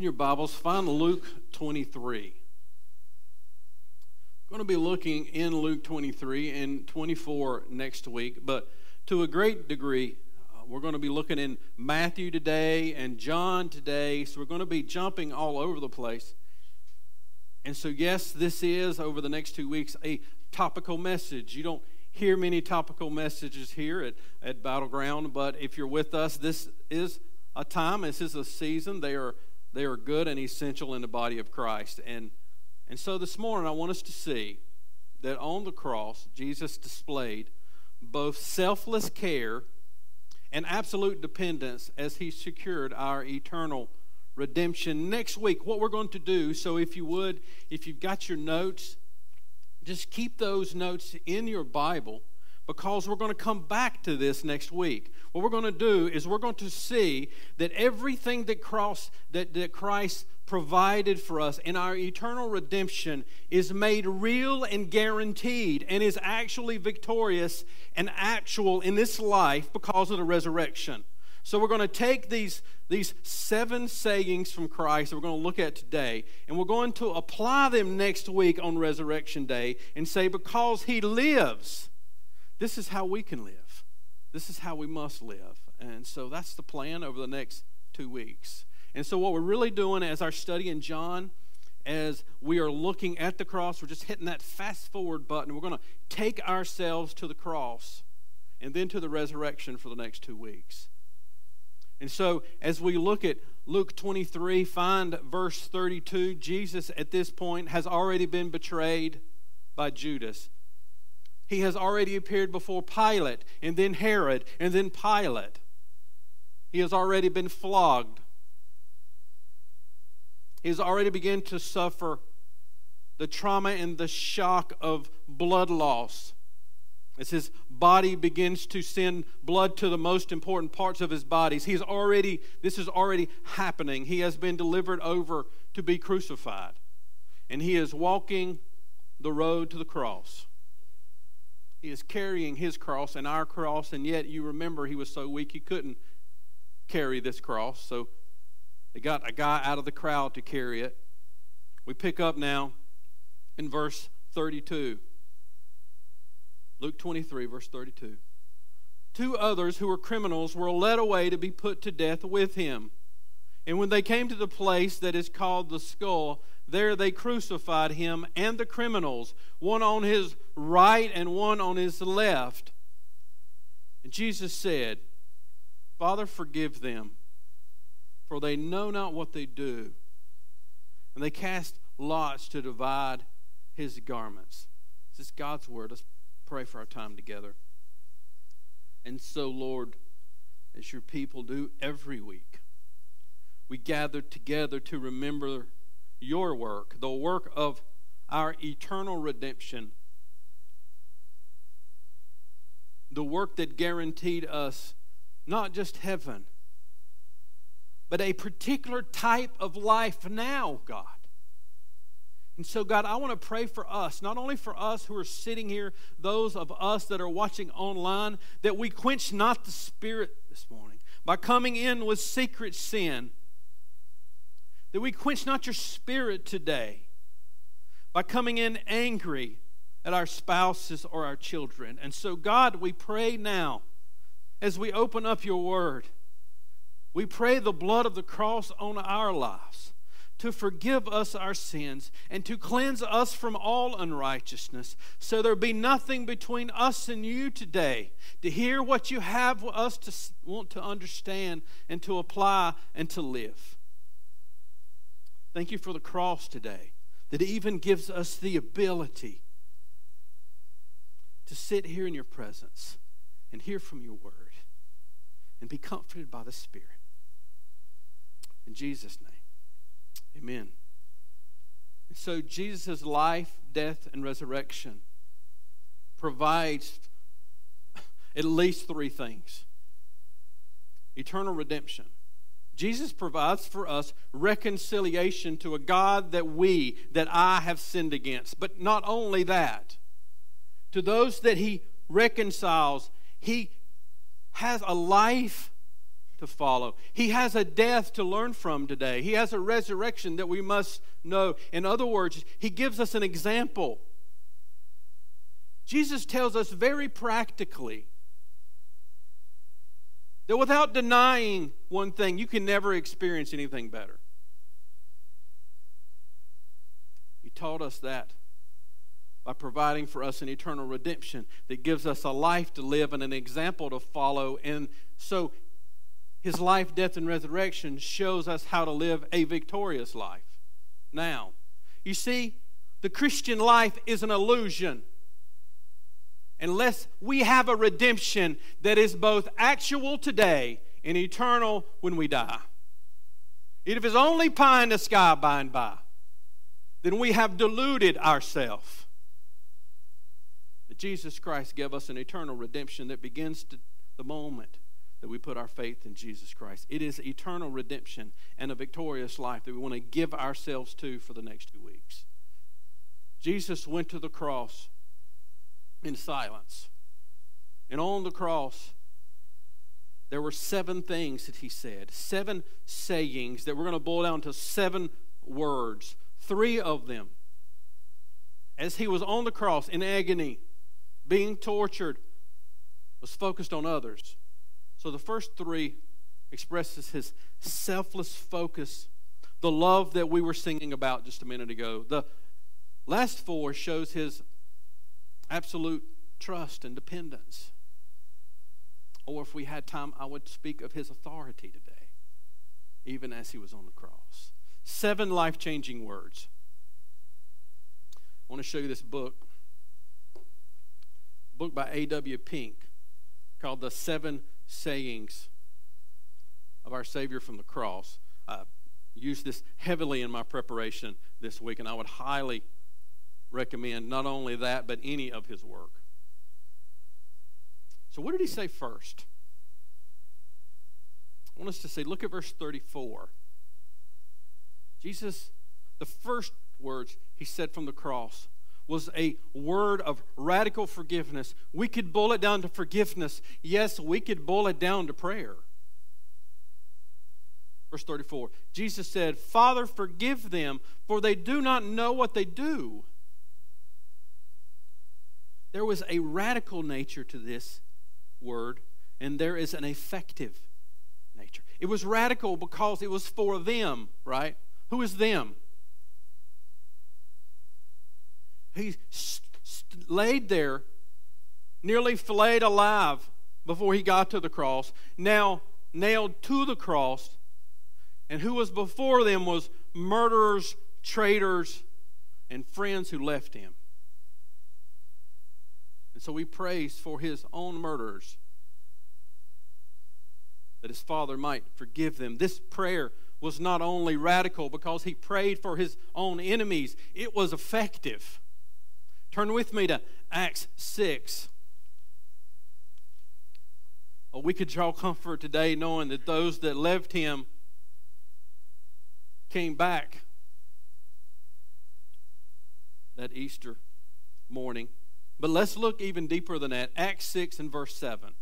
Open your Bibles, find Luke 23. We're going to be looking in Luke 23 and 24 next week, but to a great degree, uh, we're going to be looking in Matthew today and John today, so we're going to be jumping all over the place. And so, yes, this is over the next two weeks a topical message. You don't hear many topical messages here at, at Battleground, but if you're with us, this is a time, this is a season. They are, they are good and essential in the body of Christ. And and so this morning, I want us to see that on the cross, Jesus displayed both selfless care and absolute dependence as he secured our eternal redemption. Next week, what we're going to do, so if you would, if you've got your notes, just keep those notes in your Bible because we're going to come back to this next week. What we're going to do is we're going to see that everything that, cross, that, that Christ provided for us in our eternal redemption is made real and guaranteed and is actually victorious and actual in this life because of the resurrection. So we're going to take these, these seven sayings from Christ that we're going to look at today, and we're going to apply them next week on Resurrection Day and say, because He lives, this is how we can live. This is how we must live. And so that's the plan over the next two weeks. And so, what we're really doing as our study in John, as we are looking at the cross, we're just hitting that fast forward button. We're going to take ourselves to the cross and then to the resurrection for the next two weeks. And so, as we look at Luke 23, find verse 32, Jesus at this point has already been betrayed by Judas. He has already appeared before Pilate, and then Herod, and then Pilate. He has already been flogged. He has already begun to suffer the trauma and the shock of blood loss. As his body begins to send blood to the most important parts of his bodies he's already this is already happening. He has been delivered over to be crucified. And he is walking the road to the cross is carrying his cross and our cross and yet you remember he was so weak he couldn't carry this cross so they got a guy out of the crowd to carry it. We pick up now in verse 32. Luke 23, verse 32. Two others who were criminals were led away to be put to death with him. And when they came to the place that is called the skull, there they crucified him and the criminals, one on his right and one on his left. And Jesus said, Father, forgive them for they know not what they do. And they cast lots to divide his garments. This is God's word. Let's pray for our time together. And so, Lord, as your people do every week, we gather together to remember your work, the work of our eternal redemption, the work that guaranteed us not just heaven but a particular type of life now, God. And so, God, I want to pray for us, not only for us who are sitting here, those of us that are watching online, that we quench not the Spirit this morning by coming in with secret sin. That we quench not your Spirit today by coming in angry at our spouses or our children. And so, God, we pray now as we open up your word we pray the blood of the cross on our lives to forgive us our sins and to cleanse us from all unrighteousness, so there be nothing between us and you today to hear what you have us to want to understand and to apply and to live. Thank you for the cross today that even gives us the ability to sit here in your presence and hear from your word and be comforted by the Spirit. In Jesus' name, amen. So, Jesus' life, death, and resurrection provides at least three things eternal redemption. Jesus provides for us reconciliation to a God that we, that I have sinned against. But not only that, to those that He reconciles, He has a life to follow. He has a death to learn from today. He has a resurrection that we must know. In other words, He gives us an example. Jesus tells us very practically that without denying one thing, you can never experience anything better. He taught us that by providing for us an eternal redemption that gives us a life to live and an example to follow. And so his life, death, and resurrection shows us how to live a victorious life. Now, you see, the Christian life is an illusion unless we have a redemption that is both actual today and eternal when we die. If it's only pie in the sky by and by, then we have deluded ourselves. That Jesus Christ gave us an eternal redemption that begins the moment that we put our faith in Jesus Christ. It is eternal redemption and a victorious life that we want to give ourselves to for the next two weeks. Jesus went to the cross in silence. And on the cross, there were seven things that he said, seven sayings that we're going to boil down to seven words. Three of them, as he was on the cross in agony, being tortured, was focused on others. So the first three expresses his selfless focus, the love that we were singing about just a minute ago. The last four shows his absolute trust and dependence. Or if we had time, I would speak of his authority today, even as he was on the cross. Seven life changing words. I want to show you this book, book by A.W. Pink called The Seven sayings of our Savior from the cross. I used this heavily in my preparation this week, and I would highly recommend not only that, but any of his work. So, what did he say first? I want us to say, look at verse 34. Jesus, the first words he said from the cross was a word of radical forgiveness. We could boil it down to forgiveness. Yes, we could boil it down to prayer. Verse 34 Jesus said, Father, forgive them, for they do not know what they do. There was a radical nature to this word, and there is an effective nature. It was radical because it was for them, right? Who is them? He laid there, nearly filleted alive before he got to the cross, now nailed to the cross. And who was before them was murderers, traitors, and friends who left him. And so he prays for his own murderers that his father might forgive them. This prayer was not only radical because he prayed for his own enemies, it was effective. Turn with me to Acts 6. Oh, we could draw comfort today knowing that those that left him came back that Easter morning. But let's look even deeper than that. Acts 6 and verse 7.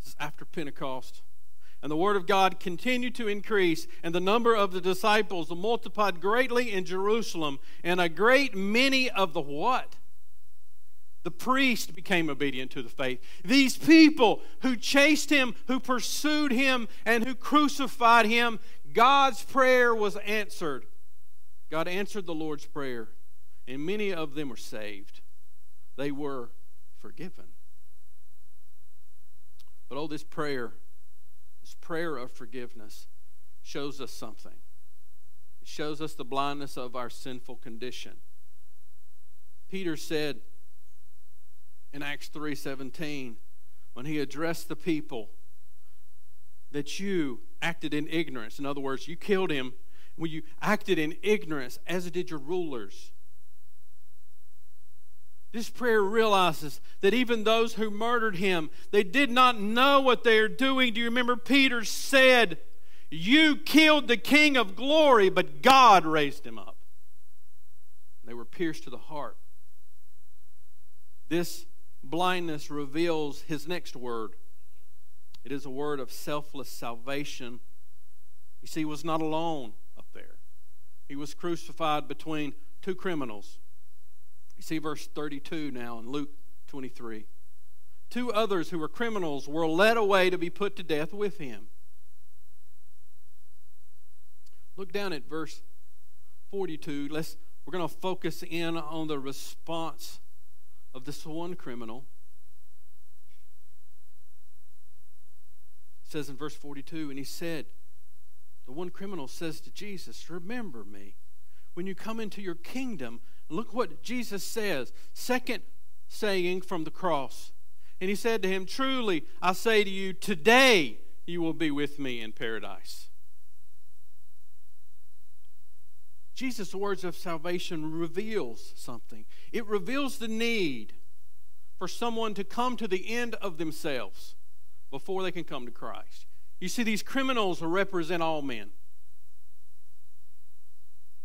This is after Pentecost. And the word of God continued to increase, and the number of the disciples multiplied greatly in Jerusalem, and a great many of the what? The priest became obedient to the faith. These people who chased him, who pursued him, and who crucified him, God's prayer was answered. God answered the Lord's prayer, and many of them were saved. They were forgiven. But oh, this prayer this prayer of forgiveness shows us something. It shows us the blindness of our sinful condition. Peter said in Acts 3:17 when he addressed the people that you acted in ignorance. In other words, you killed him when you acted in ignorance as did your rulers. This prayer realizes that even those who murdered him, they did not know what they are doing. Do you remember Peter said, You killed the King of glory, but God raised him up? They were pierced to the heart. This blindness reveals his next word. It is a word of selfless salvation. You see, he was not alone. He was crucified between two criminals. You see verse 32 now in Luke 23. Two others who were criminals were led away to be put to death with him. Look down at verse 42. Let's we're going to focus in on the response of this one criminal. It says in verse 42, and he said, the one criminal says to Jesus, Remember me when you come into your kingdom. Look what Jesus says. Second saying from the cross. And he said to him, Truly, I say to you, today you will be with me in paradise. Jesus' words of salvation reveals something. It reveals the need for someone to come to the end of themselves before they can come to Christ. You see, these criminals represent all men.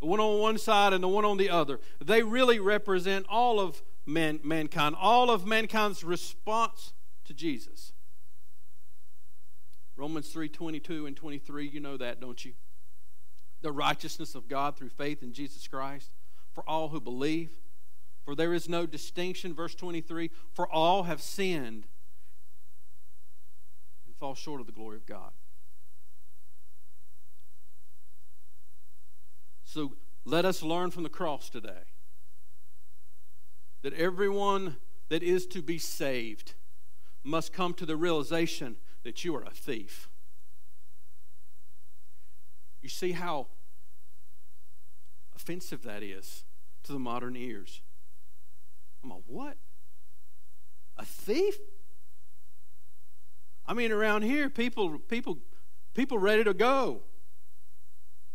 The one on one side and the one on the other. They really represent all of man, mankind, all of mankind's response to Jesus. Romans 3 22 and 23, you know that, don't you? the righteousness of God through faith in Jesus Christ for all who believe. For there is no distinction, verse 23, for all have sinned fall short of the glory of God. So let us learn from the cross today that everyone that is to be saved must come to the realization that you are a thief. You see how offensive that is to the modern ears. I'm a what? A thief? I mean, around here, people, people, people ready to go.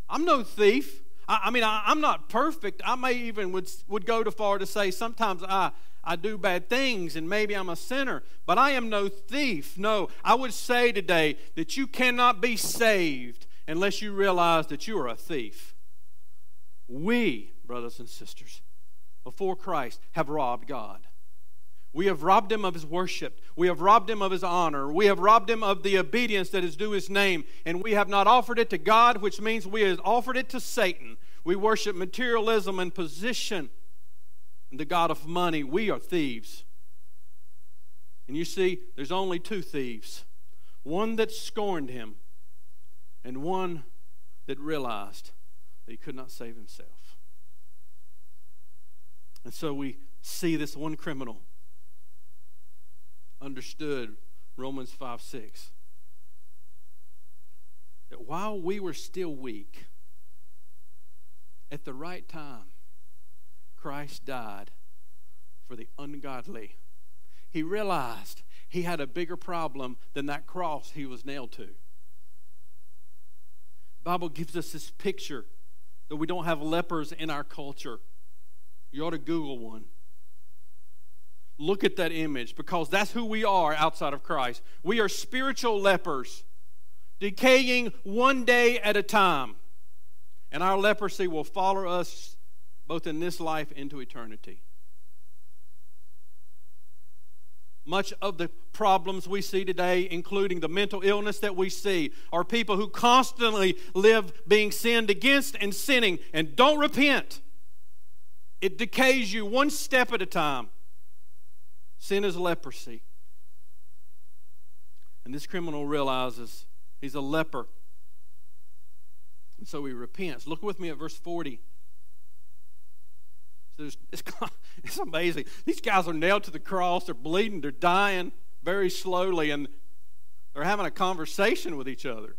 I'm no thief. I, I mean, I, am not perfect. I may even would, would go too far to say sometimes I, I do bad things and maybe I'm a sinner, but I am no thief. No, I would say today that you cannot be saved unless you realize that you are a thief. We, brothers and sisters, before Christ, have robbed God. We have robbed him of his worship. We have robbed him of his honor. We have robbed him of the obedience that is due his name. And we have not offered it to God, which means we have offered it to Satan. We worship materialism and position and the God of money. We are thieves. And you see, there's only two thieves one that scorned him, and one that realized that he could not save himself. And so we see this one criminal understood Romans 5 6. That while we were still weak, at the right time, Christ died for the ungodly. He realized he had a bigger problem than that cross he was nailed to. The Bible gives us this picture that we don't have lepers in our culture. You ought to Google one. Look at that image because that's who we are outside of Christ. We are spiritual lepers, decaying one day at a time. And our leprosy will follow us both in this life into eternity. Much of the problems we see today, including the mental illness that we see, are people who constantly live being sinned against and sinning and don't repent. It decays you one step at a time. Sin is leprosy. And this criminal realizes he's a leper. And so he repents. Look with me at verse 40. So It's, it's amazing. These guys are nailed to the cross. They're bleeding. They're dying very slowly, and they're having a conversation with each other.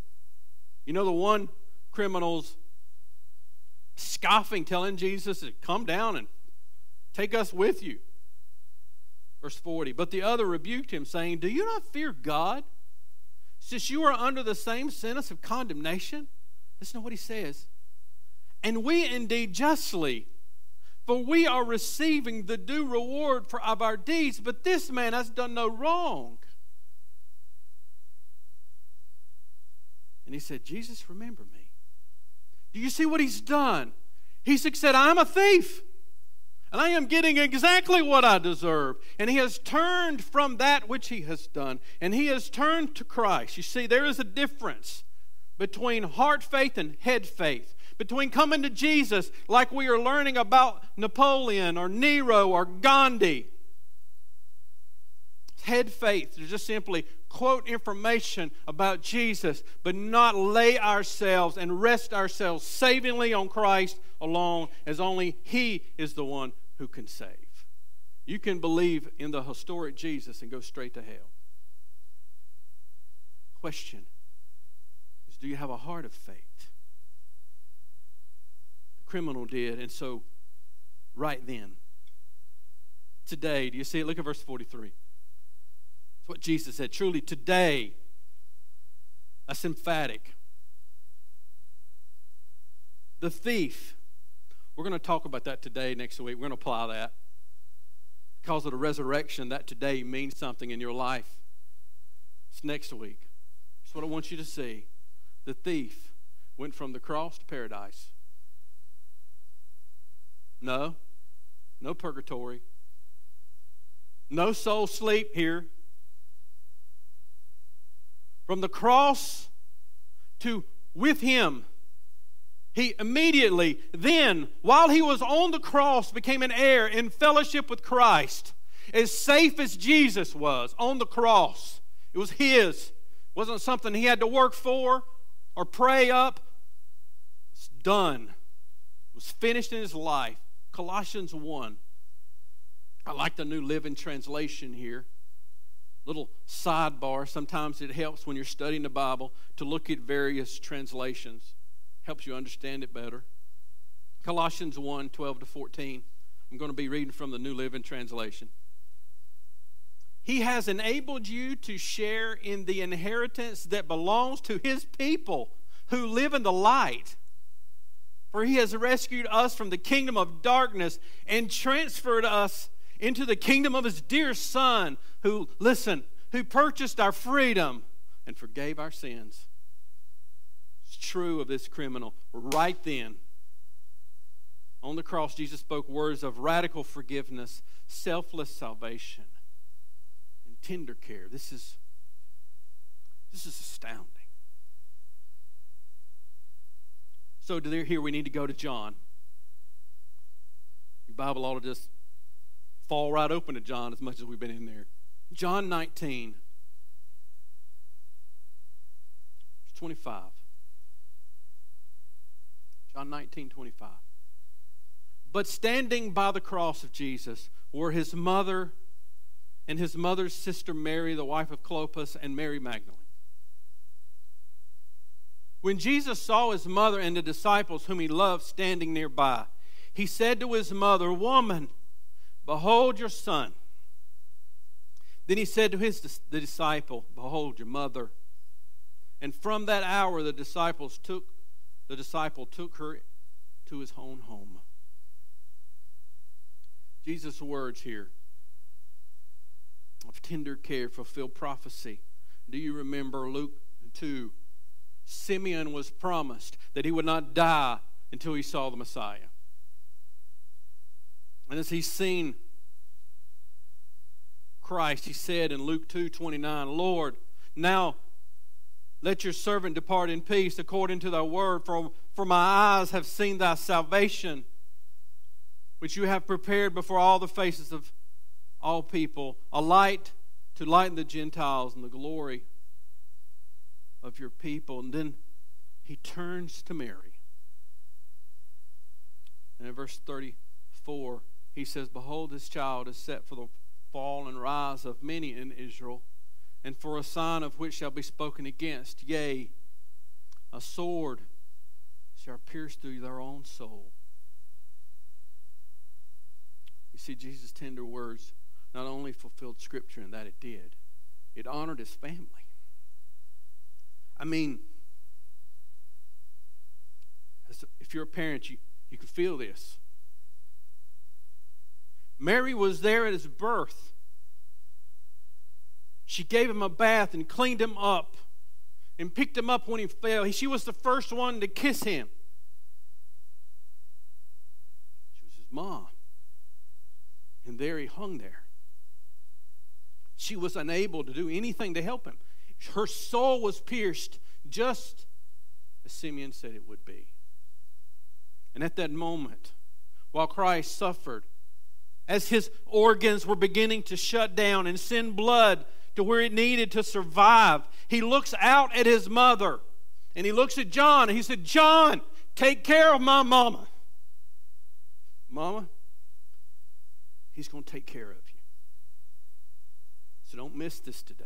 You know, the one criminal's scoffing, telling Jesus to come down and take us with you. Verse 40. But the other rebuked him, saying, Do you not fear God, since you are under the same sentence of condemnation? Listen to what he says. And we indeed justly for we are receiving the due reward for, of our deeds, but this man has done no wrong. And he said, Jesus, remember me. Do you see what he's done? He said, I'm a thief. And I am getting exactly what I deserve. And he has turned from that which he has done, and he has turned to Christ. You see, there is a difference between heart faith and head faith, between coming to Jesus like we are learning about Napoleon or Nero or Gandhi. Head faith is just simply quote information about Jesus, but not lay ourselves and rest ourselves savingly on Christ alone, as only He is the one who can save. You can believe in the historic Jesus and go straight to hell. Question is do you have a heart of faith? The criminal did, and so right then, today, do you see it? Look at verse 43. That's what Jesus said. Truly, today, that's emphatic. The thief, we're going to talk about that today, next week. We're going to apply that. Because of the resurrection, that today means something in your life. It's next week. That's what I want you to see. The thief went from the cross to paradise. No, no purgatory. No soul sleep here. From the cross to with him, he immediately, then, while he was on the cross, became an heir in fellowship with Christ. As safe as Jesus was on the cross, it was his. It wasn't something he had to work for or pray up. It's done. It was finished in his life. Colossians 1. I like the New Living Translation here little sidebar. Sometimes it helps when you're studying the Bible to look at various translations. Helps you understand it better. Colossians 1 12 to 14. I'm going to be reading from the New Living Translation. He has enabled you to share in the inheritance that belongs to his people who live in the light. For he has rescued us from the kingdom of darkness and transferred us into the kingdom of his dear son, who, listen, who purchased our freedom and forgave our sins. True of this criminal. Right then, on the cross, Jesus spoke words of radical forgiveness, selfless salvation, and tender care. This is, this is astounding. So, to here, we need to go to John. Your Bible ought to just fall right open to John as much as we've been in there. John 19, 25. John 19, 25. But standing by the cross of Jesus were his mother and his mother's sister Mary, the wife of Clopas, and Mary Magdalene. When Jesus saw his mother and the disciples whom he loved standing nearby, he said to his mother, Woman, Behold your son. Then he said to his the disciple, Behold your mother. And from that hour the disciples took the disciple took her to his own home. Jesus' words here of tender care fulfill prophecy. Do you remember Luke 2? Simeon was promised that he would not die until he saw the Messiah. And as he's seen Christ, he said in Luke 2 29, Lord, now let your servant depart in peace according to thy word, for, for my eyes have seen thy salvation, which you have prepared before all the faces of all people, a light to lighten the Gentiles and the glory of your people. And then he turns to Mary. And in verse 34, he says, Behold, this child is set for the fall and rise of many in Israel, and for a sign of which shall be spoken against. Yea, a sword shall pierce through their own soul. You see, Jesus' tender words not only fulfilled Scripture in that it did, it honored his family. I mean, if you're a parent, you, you can feel this. Mary was there at his birth. She gave him a bath and cleaned him up and picked him up when he fell. She was the first one to kiss him. She was his mom. And there he hung there. She was unable to do anything to help him. Her soul was pierced just as Simeon said it would be. And at that moment, while Christ suffered, as his organs were beginning to shut down and send blood to where it needed to survive, he looks out at his mother and he looks at John and he said, John, take care of my mama. Mama, he's going to take care of you. So don't miss this today.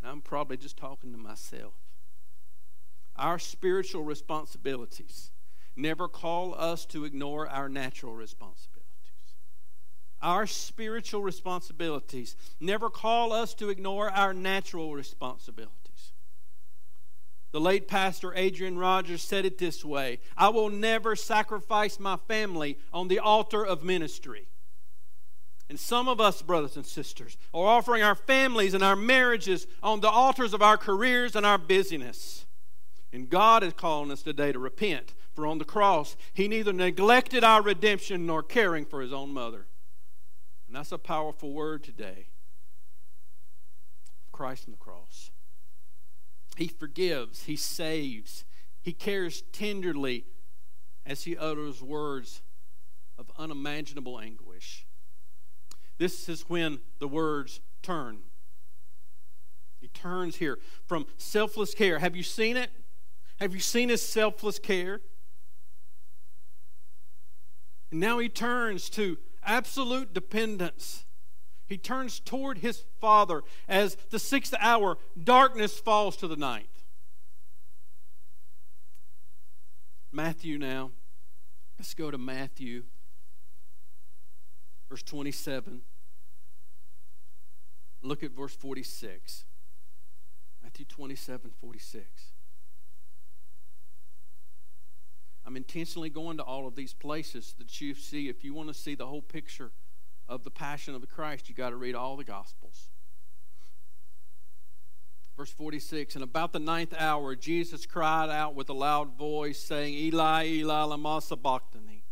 And I'm probably just talking to myself. Our spiritual responsibilities never call us to ignore our natural responsibilities. Our spiritual responsibilities never call us to ignore our natural responsibilities. The late pastor Adrian Rogers said it this way I will never sacrifice my family on the altar of ministry. And some of us, brothers and sisters, are offering our families and our marriages on the altars of our careers and our busyness. And God is calling us today to repent, for on the cross, He neither neglected our redemption nor caring for His own mother. That's a powerful word today. Christ on the cross. He forgives, He saves, He cares tenderly as He utters words of unimaginable anguish. This is when the words turn. He turns here from selfless care. Have you seen it? Have you seen his selfless care? And now he turns to absolute dependence. He turns toward his Father as the sixth hour, darkness falls to the ninth. Matthew now. Let's go to Matthew, verse 27. Look at verse 46. Matthew 27, 46. I'm intentionally going to all of these places that you see. If you want to see the whole picture of the passion of the Christ, you got to read all the Gospels. Verse 46 And about the ninth hour, Jesus cried out with a loud voice, saying, Eli, Eli, lama sabachthani.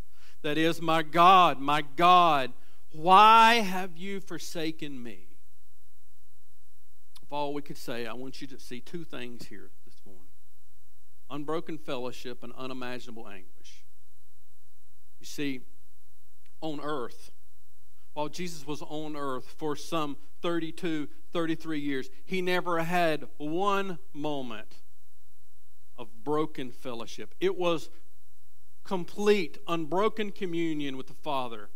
That is, My God, my God, why have you forsaken me? Of all we could say, I want you to see two things here unbroken fellowship and unimaginable anguish. You see, on earth, while Jesus was on earth for some 32, 33 years, he never had one moment of broken fellowship. It was complete, unbroken communion with the Father.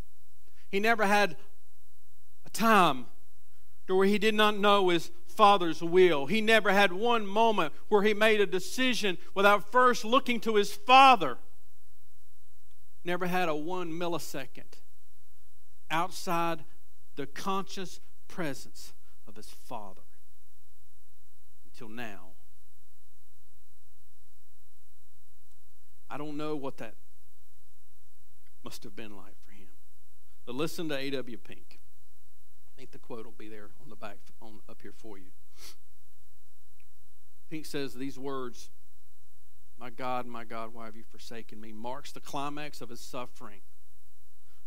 He never had a time to where he did not know his Father's will. He never had one moment where he made a decision without first looking to his Father. Never had a one millisecond outside the conscious presence of his Father until now. I don't know what that must have been like for him. But listen to A.W. Pink. I think the quote will be there on the back on up here for you. Pink says these words, "My God, my God, why have you forsaken me?" marks the climax of his suffering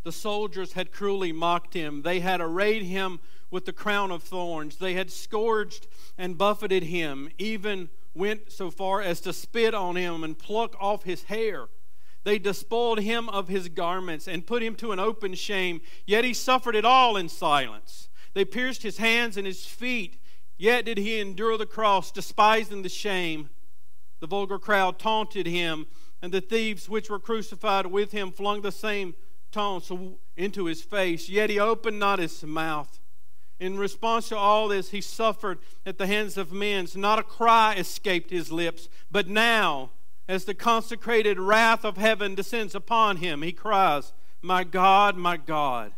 the soldiers had cruelly mocked him. They had arrayed him with the crown of thorns. They had scourged and buffeted him, even went so far as to spit on him and pluck off his hair. They despoiled him of his garments and put him to an open shame, yet he suffered it all in silence. They pierced his hands and his feet, yet did he endure the cross, despising the shame. The vulgar crowd taunted him, and the thieves which were crucified with him flung the same taunts into his face, yet he opened not his mouth. In response to all this, he suffered at the hands of men. Not a cry escaped his lips. But now, as the consecrated wrath of heaven descends upon him, he cries, My God, my God,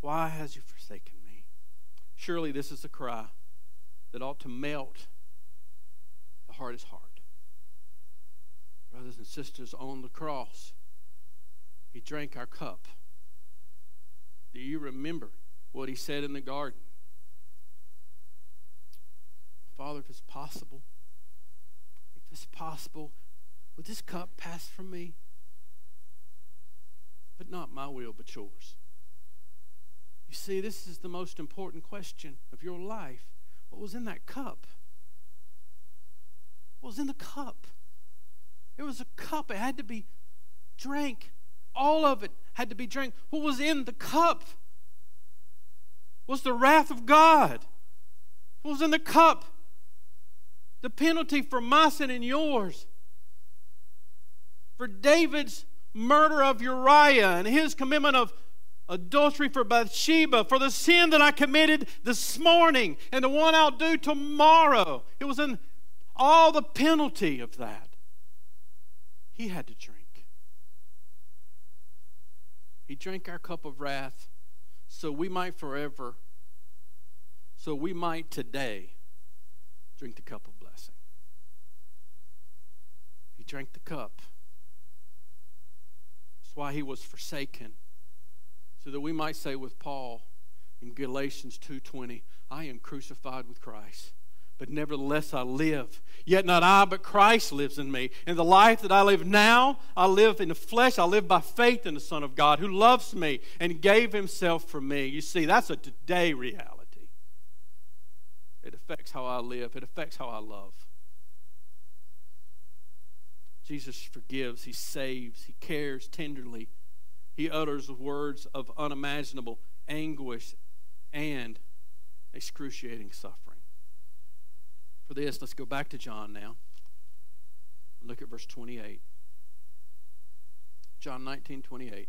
why has you forsaken me? Surely this is a cry that ought to melt the hardest heart. Brothers and sisters, on the cross, he drank our cup. Do you remember what he said in the garden? Father, if it's possible, if it's possible, would this cup pass from me? But not my will, but yours. You see, this is the most important question of your life. What was in that cup? What was in the cup? It was a cup. It had to be drank. All of it had to be drank. What was in the cup? Was the wrath of God. What was in the cup? The penalty for my sin and yours. For David's murder of Uriah and his commitment of adultery for Bathsheba, for the sin that I committed this morning and the one I'll do tomorrow. It was in all the penalty of that. He had to drink. He drank our cup of wrath so we might forever, so we might today drink the cup of blessing. He drank the cup. Why he was forsaken. So that we might say with Paul in Galatians 2:20, I am crucified with Christ but nevertheless I live. Yet not I, but Christ lives in me. And the life that I live now, I live in the flesh. I live by faith in the Son of God who loves me and gave himself for me. You see, that's a today reality. It affects how I live, it affects how I love. Jesus forgives, he saves, he cares tenderly. He utters words of unimaginable anguish and excruciating suffering for this, let's go back to John now. Look at verse 28. John 19, 28.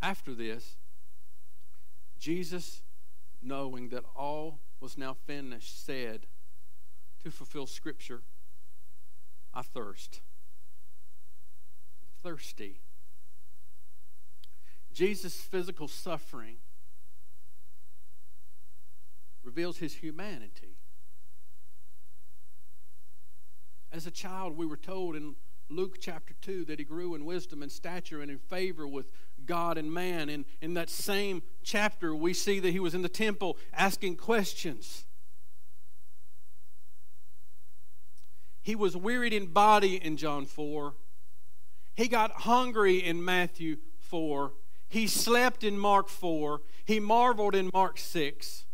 After this, Jesus, knowing that all was now finished, said, to fulfill Scripture, I thirst. Thirsty. Jesus' physical suffering reveals his humanity. As a child, we were told in Luke chapter 2 that he grew in wisdom and stature and in favor with God and man. And in that same chapter, we see that he was in the temple asking questions. He was wearied in body in John 4. He got hungry in Matthew 4. He slept in Mark 4. He marveled in Mark 6.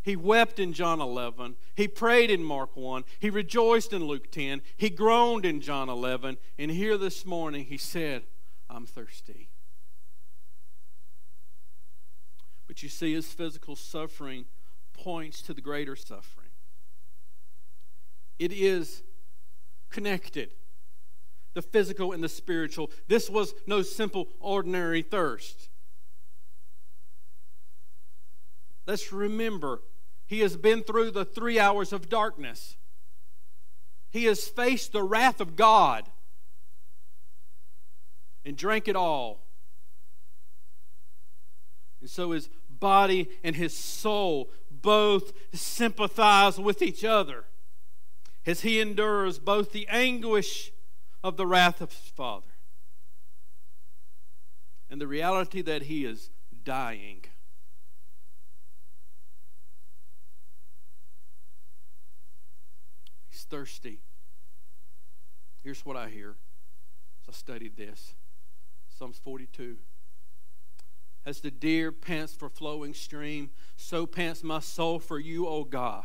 He wept in John 11. He prayed in Mark 1. He rejoiced in Luke 10. He groaned in John 11. And here this morning he said, I'm thirsty. But you see, his physical suffering points to the greater suffering. It is connected the physical and the spiritual. This was no simple, ordinary thirst. Let's remember he has been through the three hours of darkness. He has faced the wrath of God and drank it all. And so his body and his soul both sympathize with each other as he endures both the anguish of the wrath of his Father and the reality that he is dying. He's thirsty. Here's what I hear as I studied this Psalms 42. As the deer pants for flowing stream, so pants my soul for you, O God.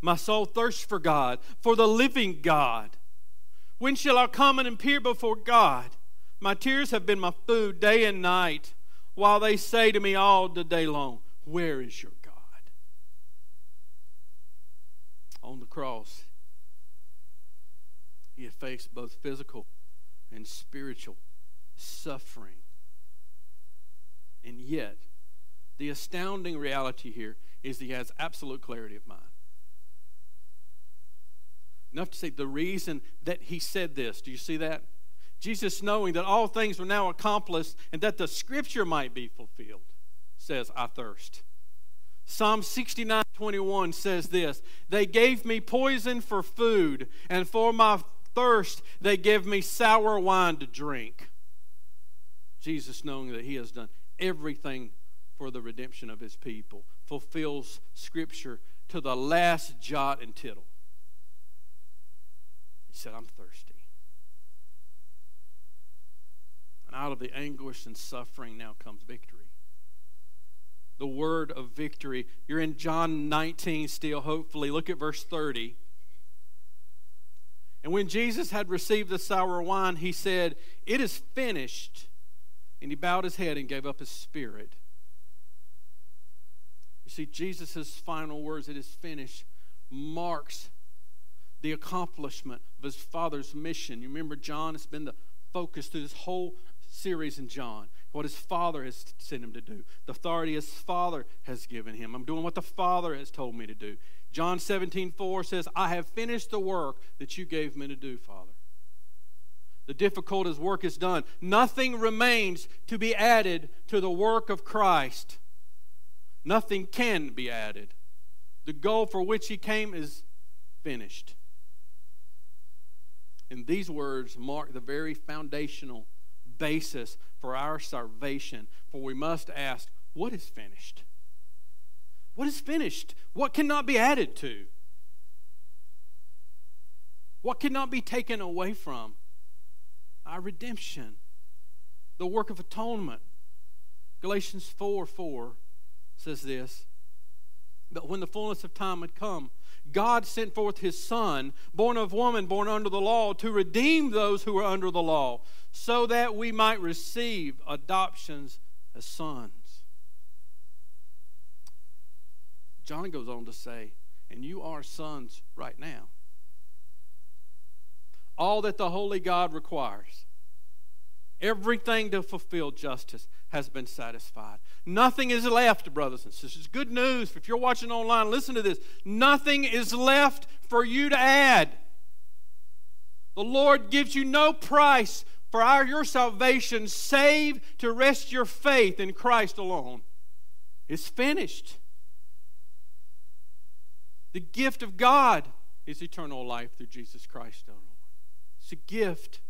My soul thirsts for God, for the living God. When shall I come and appear before God? My tears have been my food day and night, while they say to me all the day long, Where is your God? On the cross, he had faced both physical and spiritual suffering. And yet, the astounding reality here is he has absolute clarity of mind. Enough to say the reason that he said this. Do you see that? Jesus, knowing that all things were now accomplished and that the scripture might be fulfilled, says, I thirst. Psalm 69 21 says this They gave me poison for food, and for my thirst, they give me sour wine to drink. Jesus, knowing that he has done everything for the redemption of his people, fulfills Scripture to the last jot and tittle. He said, I'm thirsty. And out of the anguish and suffering now comes victory. The word of victory. You're in John 19 still, hopefully. Look at verse 30. And when Jesus had received the sour wine, he said, It is finished. And he bowed his head and gave up his spirit. You see, Jesus' final words, It is finished, marks the accomplishment of his Father's mission. You remember, John has been the focus through this whole series in John. What his Father has sent him to do, the authority his Father has given him. I'm doing what the Father has told me to do. John 17, 4 says, I have finished the work that you gave me to do, Father. The difficult as work is done. Nothing remains to be added to the work of Christ. Nothing can be added. The goal for which he came is finished. And these words mark the very foundational basis for our salvation. For we must ask, what is finished? What is finished? What cannot be added to? What cannot be taken away from? Our redemption, the work of atonement. Galatians 4 4 says this. But when the fullness of time had come, God sent forth his Son, born of woman, born under the law, to redeem those who were under the law, so that we might receive adoptions as sons. John goes on to say, and you are sons right now. All that the Holy God requires, everything to fulfill justice has been satisfied. Nothing is left, brothers and sisters. Good news. If you're watching online, listen to this. Nothing is left for you to add. The Lord gives you no price for our, your salvation, save to rest your faith in Christ alone. It's finished. The gift of God is eternal life through Jesus Christ our Lord. It's a gift.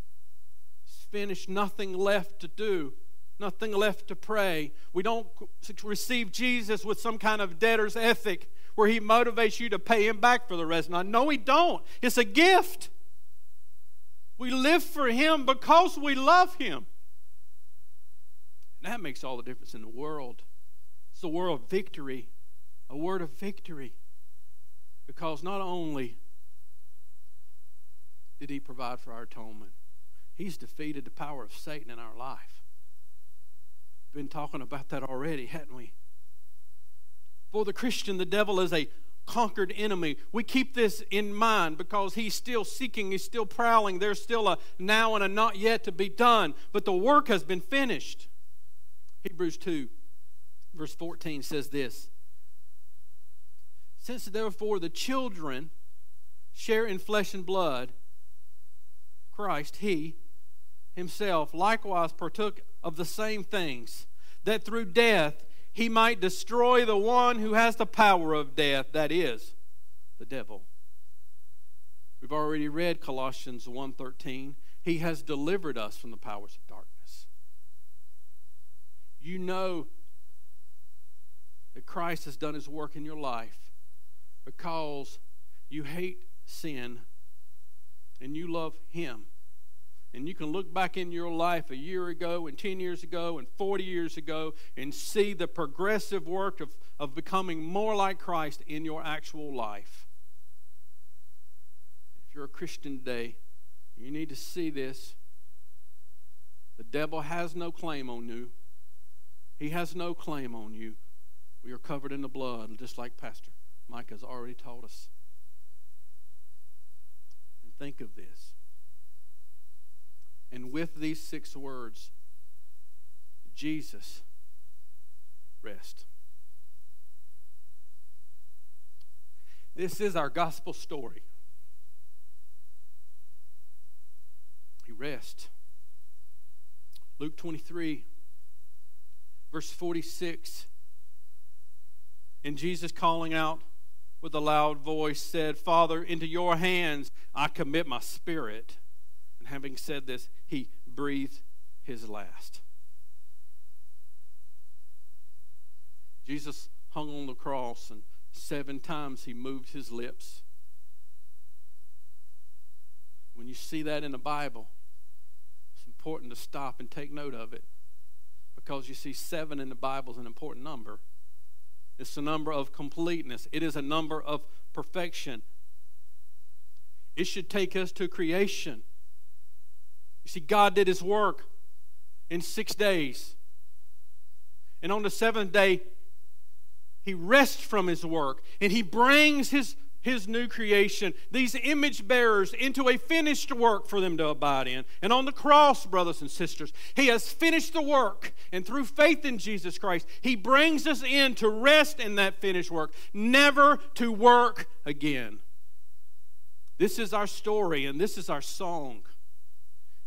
Finished, nothing left to do, nothing left to pray. We don't receive Jesus with some kind of debtor's ethic where he motivates you to pay him back for the rest. Now, no, we don't. It's a gift. We live for him because we love him. And that makes all the difference in the world. It's a word of victory, a word of victory. Because not only did he provide for our atonement, he's defeated the power of Satan in our life. Been talking about that already, hadn't we? For the Christian, the devil is a conquered enemy. We keep this in mind because he's still seeking, he's still prowling. There's still a now and a not yet to be done, but the work has been finished. Hebrews 2, verse 14 says this since therefore the children share in flesh and blood, Christ, He Himself likewise partook of the same things, that through death He might destroy the one who has the power of death, that is, the devil. We've already read Colossians 1:13. He has delivered us from the powers of darkness. You know that Christ has done his work in your life because you hate sin and you love Him. And you can look back in your life a year ago, and 10 years ago, and 40 years ago, and see the progressive work of, of becoming more like Christ in your actual life. If you're a Christian today, you need to see this. The devil has no claim on you, he has no claim on you. We are covered in the blood, just like Pastor Mike has already taught us. And think of this. With these six words, Jesus rest. This is our gospel story. He rests. Luke 23, verse 46. And Jesus calling out, with a loud voice said, Father, into your hands I commit my spirit. Having said this, he breathed his last. Jesus hung on the cross, and seven times he moved his lips. When you see that in the Bible, it's important to stop and take note of it because you see, seven in the Bible is an important number. It's a number of completeness, it is a number of perfection. It should take us to creation. You see, God did His work in six days. And on the seventh day, He rests from His work and He brings His his new creation, these image bearers, into a finished work for them to abide in. And on the cross, brothers and sisters, he has finished the work. And through faith in Jesus Christ, he brings us in to rest in that finished work, never to work again. This is our story, and this is our song.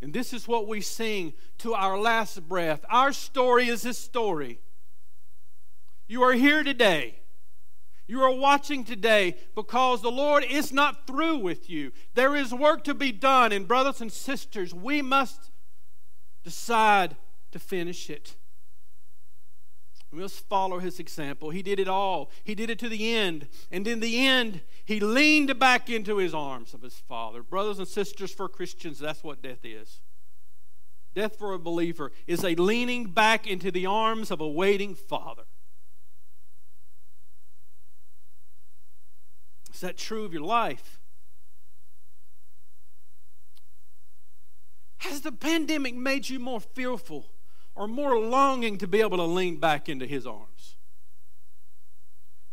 And this is what we sing to our last breath. Our story is his story. You are here today you are watching today because the Lord is not through with you. There is work to be done, and brothers and sisters, we must decide to finish it. We must follow his example. He did it all. He did it to the end. And in the end, he leaned back into his arms of his Father. Brothers and sisters, for Christians, that's what death is. Death for a believer is a leaning back into the arms of a waiting Father. Is that true of your life? Has the pandemic made you more fearful or more longing to be able to lean back into His arms?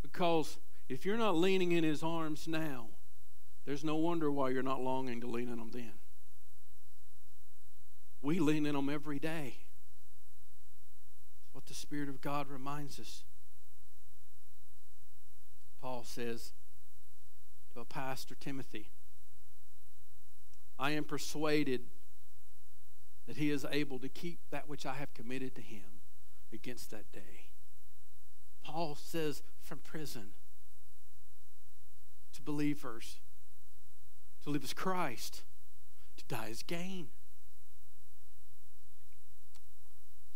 Because if you're not leaning in His arms now, there's no wonder why you're not longing to lean in them then. We lean in them every day. What the Spirit of God reminds us. Paul says, to a pastor, Timothy. I am persuaded that he is able to keep that which I have committed to him against that day. Paul says from prison to believers to live as Christ, to die as gain.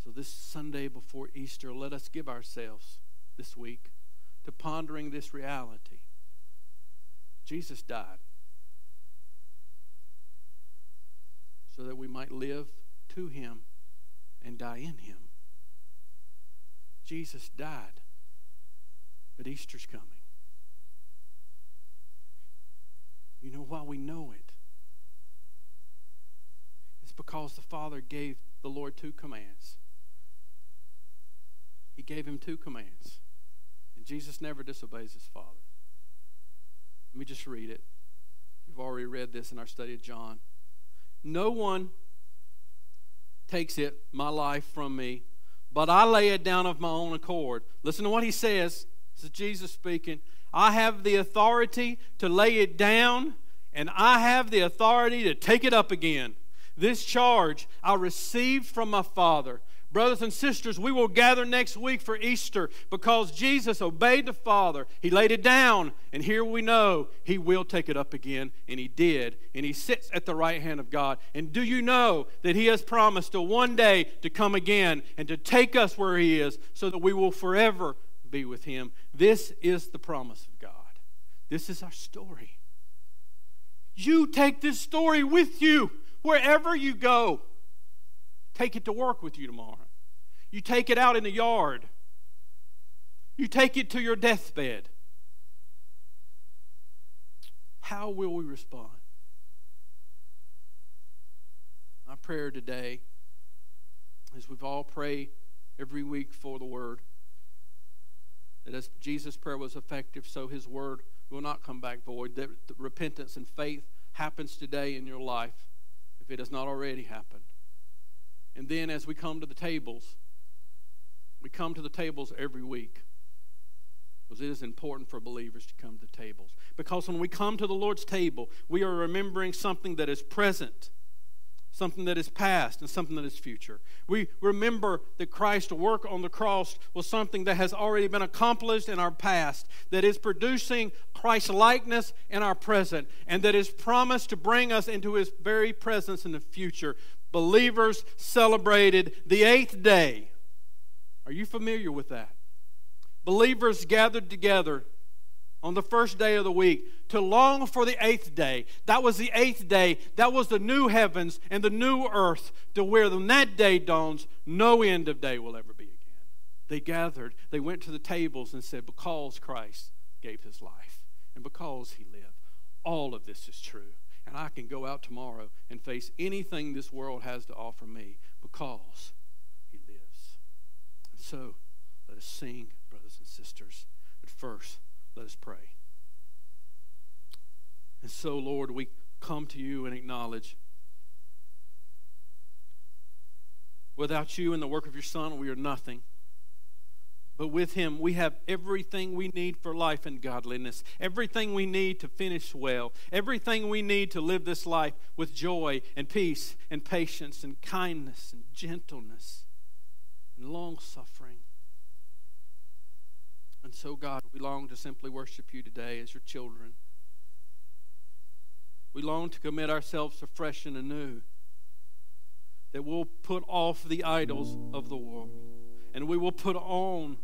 So, this Sunday before Easter, let us give ourselves this week to pondering this reality Jesus died so that we might live to him and die in him. Jesus died, but Easter's coming. You know why we know it? It's because the Father gave the Lord two commands. He gave him two commands. And Jesus never disobeys his Father. Let me just read it. You've already read this in our study of John. No one takes it, my life, from me, but I lay it down of my own accord. Listen to what he says. This is Jesus speaking. I have the authority to lay it down, and I have the authority to take it up again. This charge I received from my Father. Brothers and sisters, we will gather next week for Easter because Jesus obeyed the Father. He laid it down, and here we know He will take it up again, and He did. And He sits at the right hand of God. And do you know that He has promised to one day to come again and to take us where He is so that we will forever be with Him? This is the promise of God. This is our story. You take this story with you wherever you go. Take it to work with you tomorrow. You take it out in the yard. You take it to your deathbed. How will we respond? My prayer today, as we've all prayed every week for the word, that as Jesus' prayer was effective, so his word will not come back void. That repentance and faith happens today in your life if it has not already happened. And then as we come to the tables, we come to the tables every week. Because it is important for believers to come to the tables. Because when we come to the Lord's table, we are remembering something that is present, something that is past, and something that is future. We remember that Christ's work on the cross was something that has already been accomplished in our past, that is producing Christ's likeness in our present, and that is promised to bring us into his very presence in the future believers celebrated the eighth day. Are you familiar with that? Believers gathered together on the first day of the week to long for the eighth day. That was the eighth day. That was the new heavens and the new earth to where when that day dawns, no end of day will ever be again. They gathered, they went to the tables and said, Because Christ gave his life and because he lived, all of this is true. And I can go out tomorrow and face anything this world has to offer me because so, let us sing, brothers and sisters. But first, let us pray. And so, Lord, we come to you and acknowledge without you and the work of your Son, we are nothing. But with him, we have everything we need for life and godliness, everything we need to finish well, everything we need to live this life with joy and peace and patience and kindness and gentleness long suffering. And so, God, we long to simply worship you today as your children. We long to commit ourselves afresh and anew, that we'll put off the idols of the world and we will put on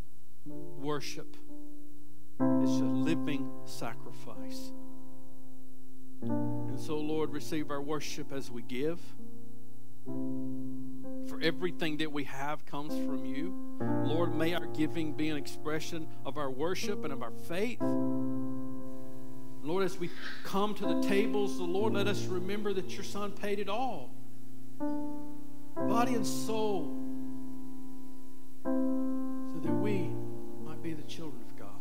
worship. It's a living sacrifice. And so, Lord, receive our worship as we give. For everything that we have comes from you. Lord, may our giving be an expression of our worship and of our faith. Lord, as we come to the tables, the Lord, let us remember that your Son paid it all body and soul so that we might be the children of God,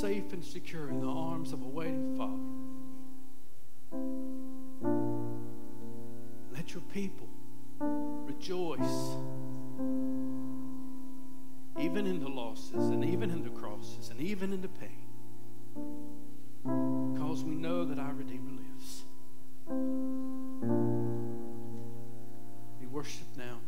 safe and secure in the arms of a waiting Father. Let your people rejoice even in the losses and even in the crosses and even in the pain because we know that our Redeemer lives. Be worshiped now.